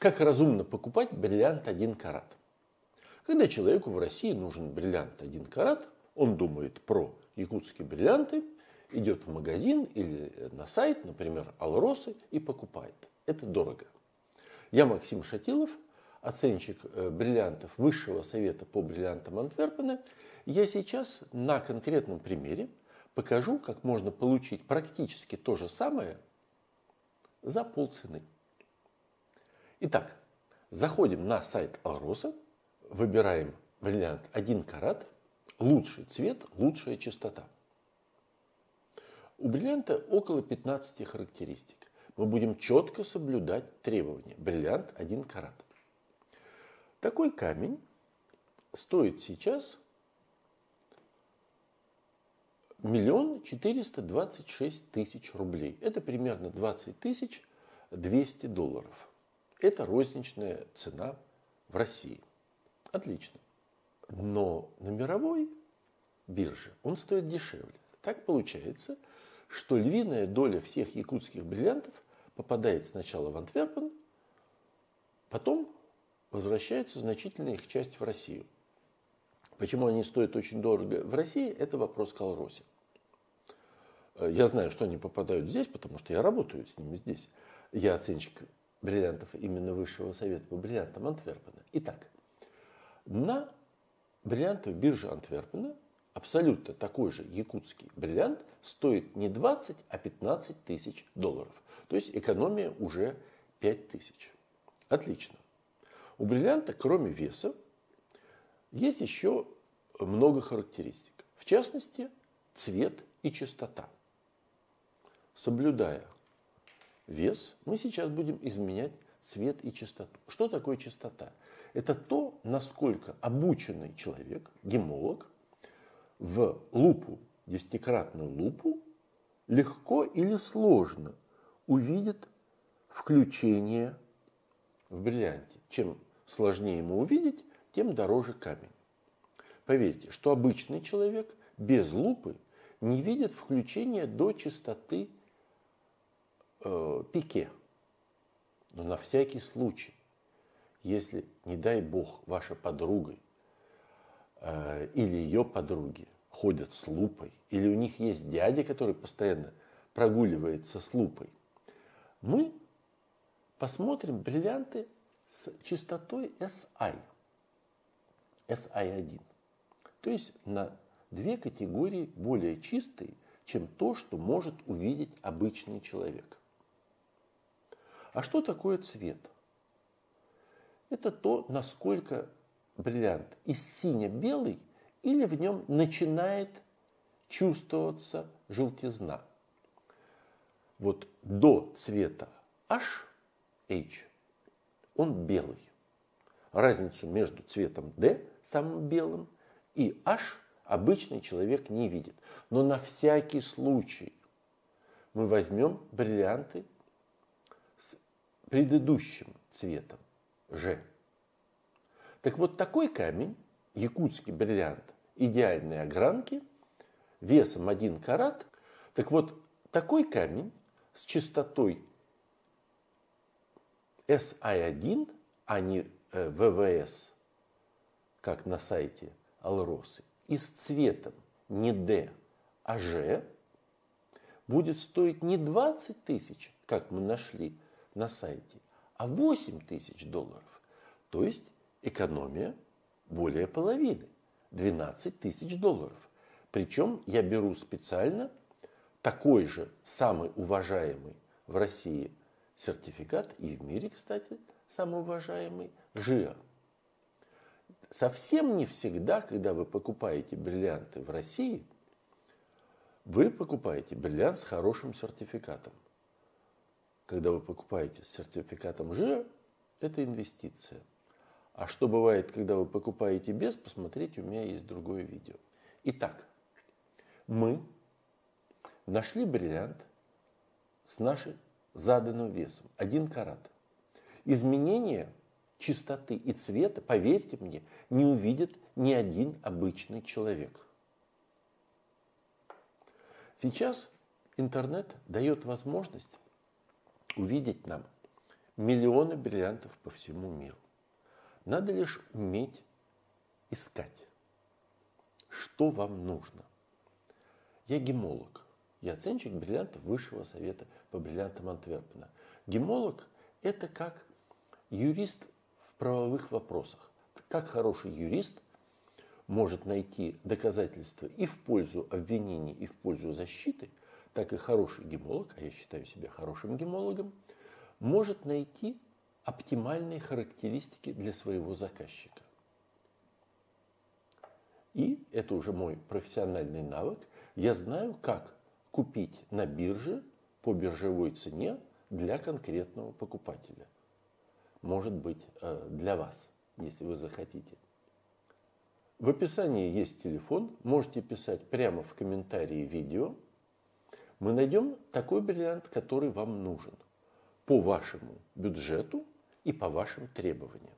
Как разумно покупать бриллиант 1 карат? Когда человеку в России нужен бриллиант 1 карат, он думает про якутские бриллианты, идет в магазин или на сайт, например, Алросы, и покупает. Это дорого. Я Максим Шатилов, оценщик э, бриллиантов Высшего совета по бриллиантам Антверпена. Я сейчас на конкретном примере покажу, как можно получить практически то же самое за полцены. Итак, заходим на сайт Алроса, выбираем бриллиант 1 карат, лучший цвет, лучшая частота. У бриллианта около 15 характеристик. Мы будем четко соблюдать требования. Бриллиант 1 карат. Такой камень стоит сейчас миллион четыреста двадцать шесть тысяч рублей. Это примерно 20 тысяч 200 долларов. Это розничная цена в России. Отлично. Но на мировой бирже он стоит дешевле. Так получается, что львиная доля всех якутских бриллиантов попадает сначала в Антверпен, потом возвращается значительная их часть в Россию. Почему они стоят очень дорого в России, это вопрос к Алросе. Я знаю, что они попадают здесь, потому что я работаю с ними здесь. Я оценщик бриллиантов именно Высшего совета по бриллиантам Антверпена. Итак, на бриллиантовой бирже Антверпена абсолютно такой же якутский бриллиант стоит не 20, а 15 тысяч долларов. То есть экономия уже 5 тысяч. Отлично. У бриллианта, кроме веса, есть еще много характеристик. В частности, цвет и чистота. Соблюдая вес, мы сейчас будем изменять цвет и чистоту. Что такое чистота? Это то, насколько обученный человек, гемолог, в лупу, десятикратную лупу, легко или сложно увидит включение в бриллианте. Чем сложнее ему увидеть, тем дороже камень. Поверьте, что обычный человек без лупы не видит включения до частоты э, пике. Но на всякий случай, если, не дай бог, ваша подруга э, или ее подруги ходят с лупой, или у них есть дядя, который постоянно прогуливается с лупой, мы посмотрим бриллианты с частотой SI. SI1. То есть на две категории более чистые, чем то, что может увидеть обычный человек. А что такое цвет? Это то, насколько бриллиант из сине-белый или в нем начинает чувствоваться желтизна. Вот до цвета H, H, он белый. Разницу между цветом D, самым белым, и H обычный человек не видит. Но на всякий случай мы возьмем бриллианты предыдущим цветом G. Так вот такой камень, якутский бриллиант идеальной огранки, весом 1 карат, так вот такой камень с частотой SI1, а не ВВС, как на сайте Алросы, и с цветом не D, а G, будет стоить не 20 тысяч, как мы нашли на сайте, а 8 тысяч долларов. То есть экономия более половины, 12 тысяч долларов. Причем я беру специально такой же самый уважаемый в России сертификат и в мире, кстати, самый уважаемый ЖИА. Совсем не всегда, когда вы покупаете бриллианты в России, вы покупаете бриллиант с хорошим сертификатом. Когда вы покупаете с сертификатом ЖИА, это инвестиция. А что бывает, когда вы покупаете без, посмотрите, у меня есть другое видео. Итак, мы нашли бриллиант с нашей заданным весом, один карат. Изменение чистоты и цвета, поверьте мне, не увидит ни один обычный человек. Сейчас интернет дает возможность увидеть нам миллионы бриллиантов по всему миру. Надо лишь уметь искать, что вам нужно. Я гемолог. Я оценщик бриллиантов Высшего совета по бриллиантам Антверпена. Гемолог – это как юрист в правовых вопросах. Как хороший юрист может найти доказательства и в пользу обвинений, и в пользу защиты, так и хороший гемолог, а я считаю себя хорошим гемологом, может найти оптимальные характеристики для своего заказчика. И это уже мой профессиональный навык. Я знаю, как купить на бирже по биржевой цене для конкретного покупателя. Может быть, э, для вас, если вы захотите. В описании есть телефон, можете писать прямо в комментарии видео. Мы найдем такой бриллиант, который вам нужен по вашему бюджету и по вашим требованиям.